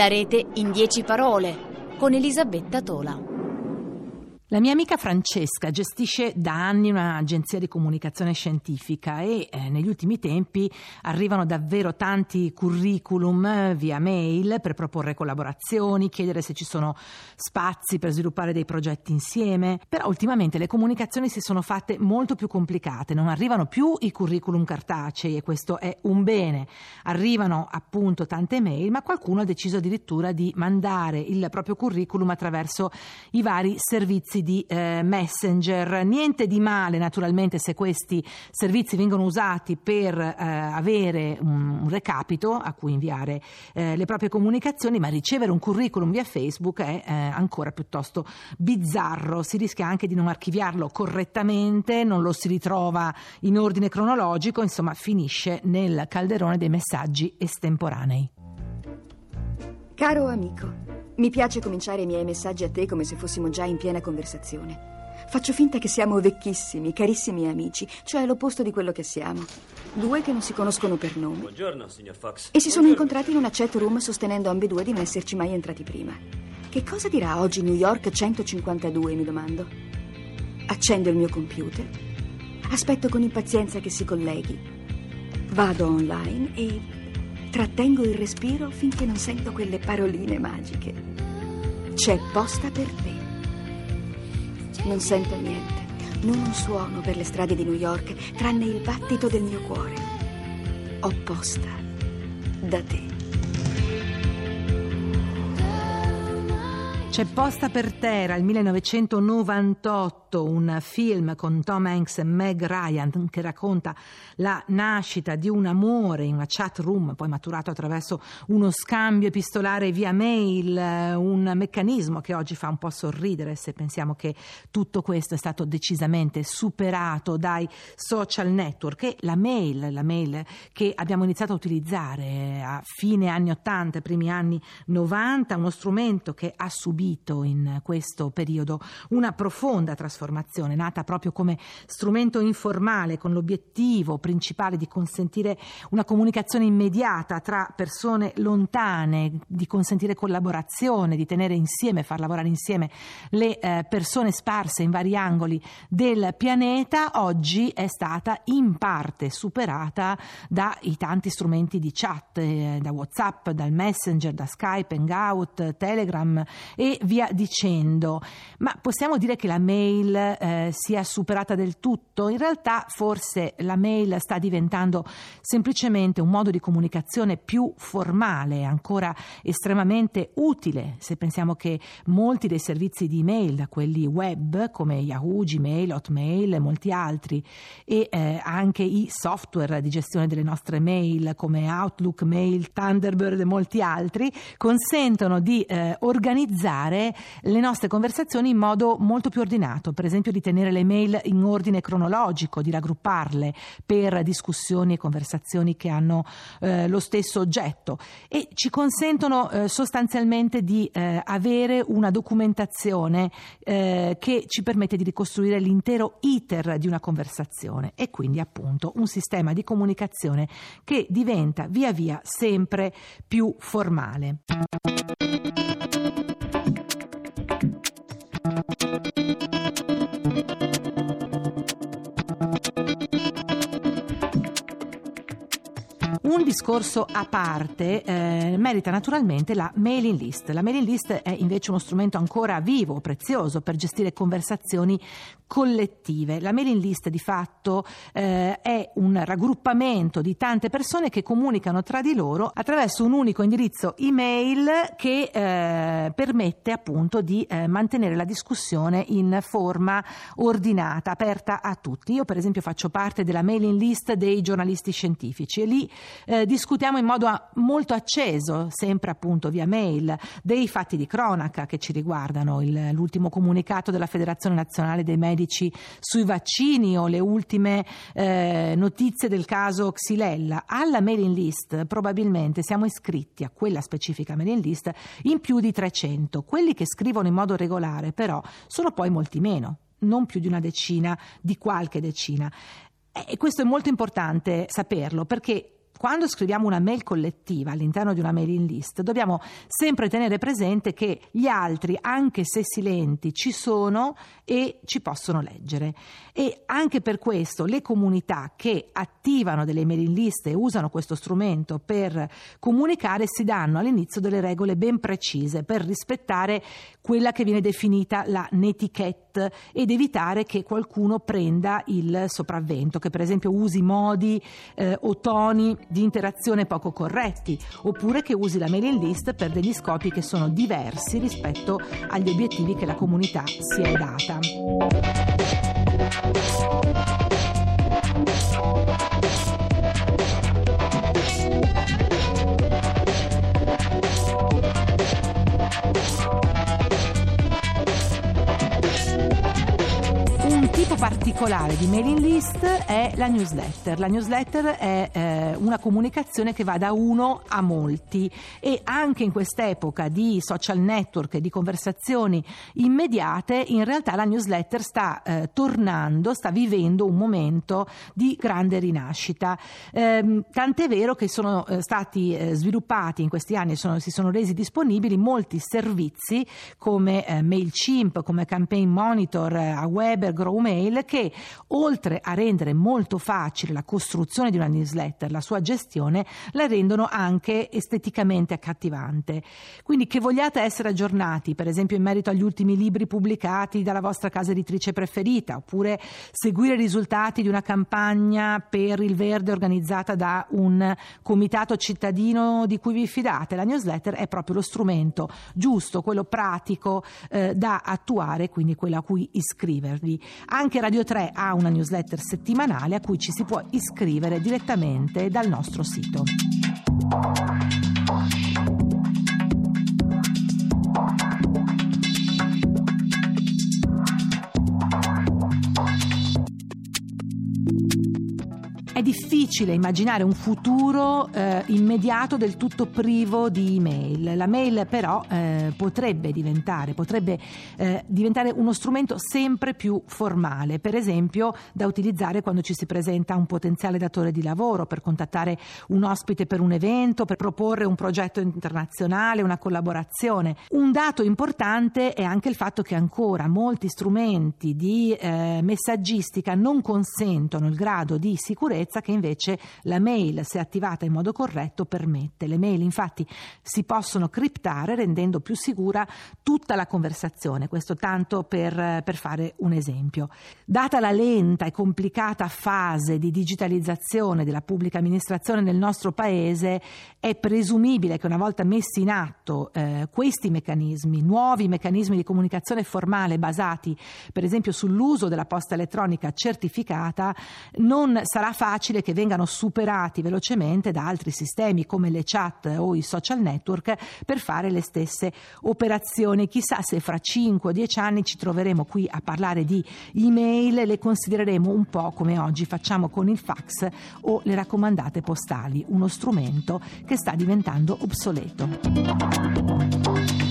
La rete in dieci parole con Elisabetta Tola. La mia amica Francesca gestisce da anni un'agenzia di comunicazione scientifica e eh, negli ultimi tempi arrivano davvero tanti curriculum eh, via mail per proporre collaborazioni, chiedere se ci sono spazi per sviluppare dei progetti insieme. Però ultimamente le comunicazioni si sono fatte molto più complicate, non arrivano più i curriculum cartacei e questo è un bene. Arrivano appunto tante mail, ma qualcuno ha deciso addirittura di mandare il proprio curriculum attraverso i vari servizi servizi di eh, messenger. Niente di male naturalmente se questi servizi vengono usati per eh, avere un, un, recapito a cui inviare eh, le proprie comunicazioni, ma ricevere un curriculum via Facebook è eh, ancora piuttosto bizzarro. Si rischia anche di non archiviarlo correttamente, non lo si ritrova in ordine cronologico, insomma finisce nel calderone dei messaggi estemporanei. Caro amico, mi piace cominciare i miei messaggi a te come se fossimo già in piena conversazione. Faccio finta che siamo vecchissimi, carissimi amici, cioè l'opposto di quello che siamo. Due che non si conoscono per nome. Buongiorno, signor Fox. E si sono incontrati in una chat room sostenendo ambedue di non esserci mai entrati prima. Che cosa dirà oggi New York 152, mi domando. Accendo il mio computer. Aspetto con impazienza che si colleghi. Vado online e Trattengo il respiro finché non sento quelle paroline magiche. C'è posta per te. Non sento niente, non un suono per le strade di New York, tranne il battito del mio cuore. Ho posta da te. C'è posta per terra il 1998, un film con Tom Hanks e Meg Ryan che racconta la nascita di un amore in una chat room, poi maturato attraverso uno scambio epistolare via mail, un meccanismo che oggi fa un po' sorridere se pensiamo che tutto questo è stato decisamente superato dai social network. E la mail, la mail che abbiamo iniziato a utilizzare a fine anni 80, primi anni 90, uno strumento che ha subito subito in questo periodo una profonda trasformazione, nata proprio come strumento informale con l'obiettivo principale di consentire una comunicazione immediata tra persone lontane, di consentire collaborazione, di tenere insieme, far lavorare insieme le eh, persone sparse in vari angoli del pianeta, oggi è stata in parte superata dai tanti strumenti di chat, eh, da WhatsApp, dal Messenger, da Skype, Hangout, Telegram e via dicendo. Ma possiamo dire che la mail eh, sia superata del tutto? In realtà forse la mail sta diventando semplicemente un modo di comunicazione più formale, ancora estremamente utile, se pensiamo che molti dei servizi di mail, quelli web come Yahoo, Gmail, Hotmail e molti altri, e eh, anche i software di gestione delle nostre mail come Outlook, Mail, Thunderbird e molti altri, consentono di eh, organizzare fare le nostre conversazioni in modo molto più ordinato, per esempio di tenere le mail in ordine cronologico, di raggrupparle per discussioni e conversazioni che hanno eh, lo stesso oggetto e ci consentono eh, sostanzialmente di eh, avere una documentazione eh, che ci permette di ricostruire l'intero iter di una conversazione e quindi appunto un sistema di comunicazione che diventa via via sempre più formale. Discorso a parte eh, merita naturalmente la mailing list. La mailing list è invece uno strumento ancora vivo, prezioso per gestire conversazioni collettive. La mailing list di fatto eh, è un raggruppamento di tante persone che comunicano tra di loro attraverso un unico indirizzo email che eh, permette appunto di eh, mantenere la discussione in forma ordinata, aperta a tutti. Io per esempio faccio parte della mailing list dei giornalisti scientifici e lì eh, discutiamo in modo a, molto acceso, sempre appunto via mail, dei fatti di cronaca che ci riguardano, il, l'ultimo comunicato della Federazione Nazionale dei Medici sui vaccini o le ultime eh, notizie del caso Xylella. Alla mailing list probabilmente siamo iscritti a quella specifica mailing list in più di 300. Quelli che scrivono in modo regolare però sono poi molti meno non più di una decina, di qualche decina. E questo è molto importante saperlo perché quando scriviamo una mail collettiva all'interno di una mailing list, dobbiamo sempre tenere presente che gli altri, anche se silenti, ci sono e ci possono leggere. E anche per questo le comunità che attivano delle mailing list e usano questo strumento per comunicare si danno all'inizio delle regole ben precise per rispettare quella che viene definita la netiquette ed evitare che qualcuno prenda il sopravvento, che per esempio usi modi eh, o toni di interazione poco corretti, oppure che usi la mailing list per degli scopi che sono diversi rispetto agli obiettivi che la comunità si è data. Particolare di mailing list è la newsletter. La newsletter è eh, una comunicazione che va da uno a molti e anche in quest'epoca di social network e di conversazioni immediate, in realtà la newsletter sta eh, tornando, sta vivendo un momento di grande rinascita. Eh, tant'è vero che sono eh, stati eh, sviluppati in questi anni, sono, si sono resi disponibili molti servizi come eh, MailChimp, come Campaign Monitor, Aweber, GrowMail che oltre a rendere molto facile la costruzione di una newsletter, la sua gestione, la rendono anche esteticamente accattivante. Quindi che vogliate essere aggiornati, per esempio in merito agli ultimi libri pubblicati dalla vostra casa editrice preferita, oppure seguire i risultati di una campagna per il verde organizzata da un comitato cittadino di cui vi fidate, la newsletter è proprio lo strumento giusto, quello pratico eh, da attuare, quindi quello a cui iscrivervi. Anche Radio Radio 3 ha una newsletter settimanale a cui ci si può iscrivere direttamente dal nostro sito. Difficile immaginare un futuro eh, immediato del tutto privo di email. La mail però eh, potrebbe diventare, potrebbe eh, diventare uno strumento sempre più formale, per esempio da utilizzare quando ci si presenta un potenziale datore di lavoro, per contattare un ospite per un evento, per proporre un progetto internazionale, una collaborazione. Un dato importante è anche il fatto che ancora molti strumenti di eh, messaggistica non consentono il grado di sicurezza sicurezza che invece la mail, se attivata in modo corretto, permette. Le mail infatti si possono criptare rendendo più sicura tutta la conversazione, questo tanto per, per fare un esempio. Data la lenta e complicata fase di digitalizzazione della pubblica amministrazione nel nostro Paese, è presumibile che una volta messi in atto eh, questi meccanismi, nuovi meccanismi di comunicazione formale basati per esempio sull'uso della posta elettronica certificata, non sarà facile facile che vengano superati velocemente da altri sistemi come le chat o i social network per fare le stesse operazioni. Chissà se fra 5 o 10 anni ci troveremo qui a parlare di email e le considereremo un po' come oggi facciamo con il fax o le raccomandate postali, uno strumento che sta diventando obsoleto.